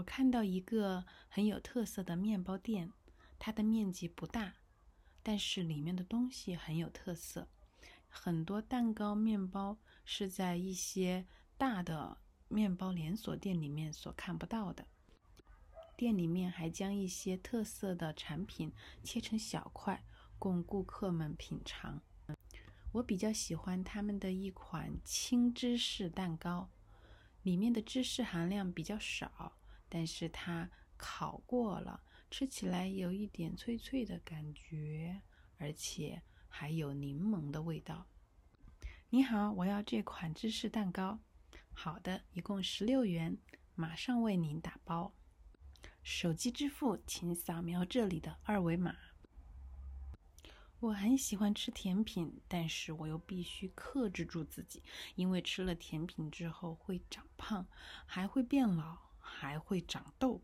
我看到一个很有特色的面包店，它的面积不大，但是里面的东西很有特色。很多蛋糕、面包是在一些大的面包连锁店里面所看不到的。店里面还将一些特色的产品切成小块，供顾客们品尝。我比较喜欢他们的一款轻芝士蛋糕，里面的芝士含量比较少，但是它烤过了，吃起来有一点脆脆的感觉，而且还有柠檬的味道。你好，我要这款芝士蛋糕。好的，一共十六元，马上为您打包。手机支付，请扫描这里的二维码。我很喜欢吃甜品，但是我又必须克制住自己，因为吃了甜品之后会长胖，还会变老，还会长痘。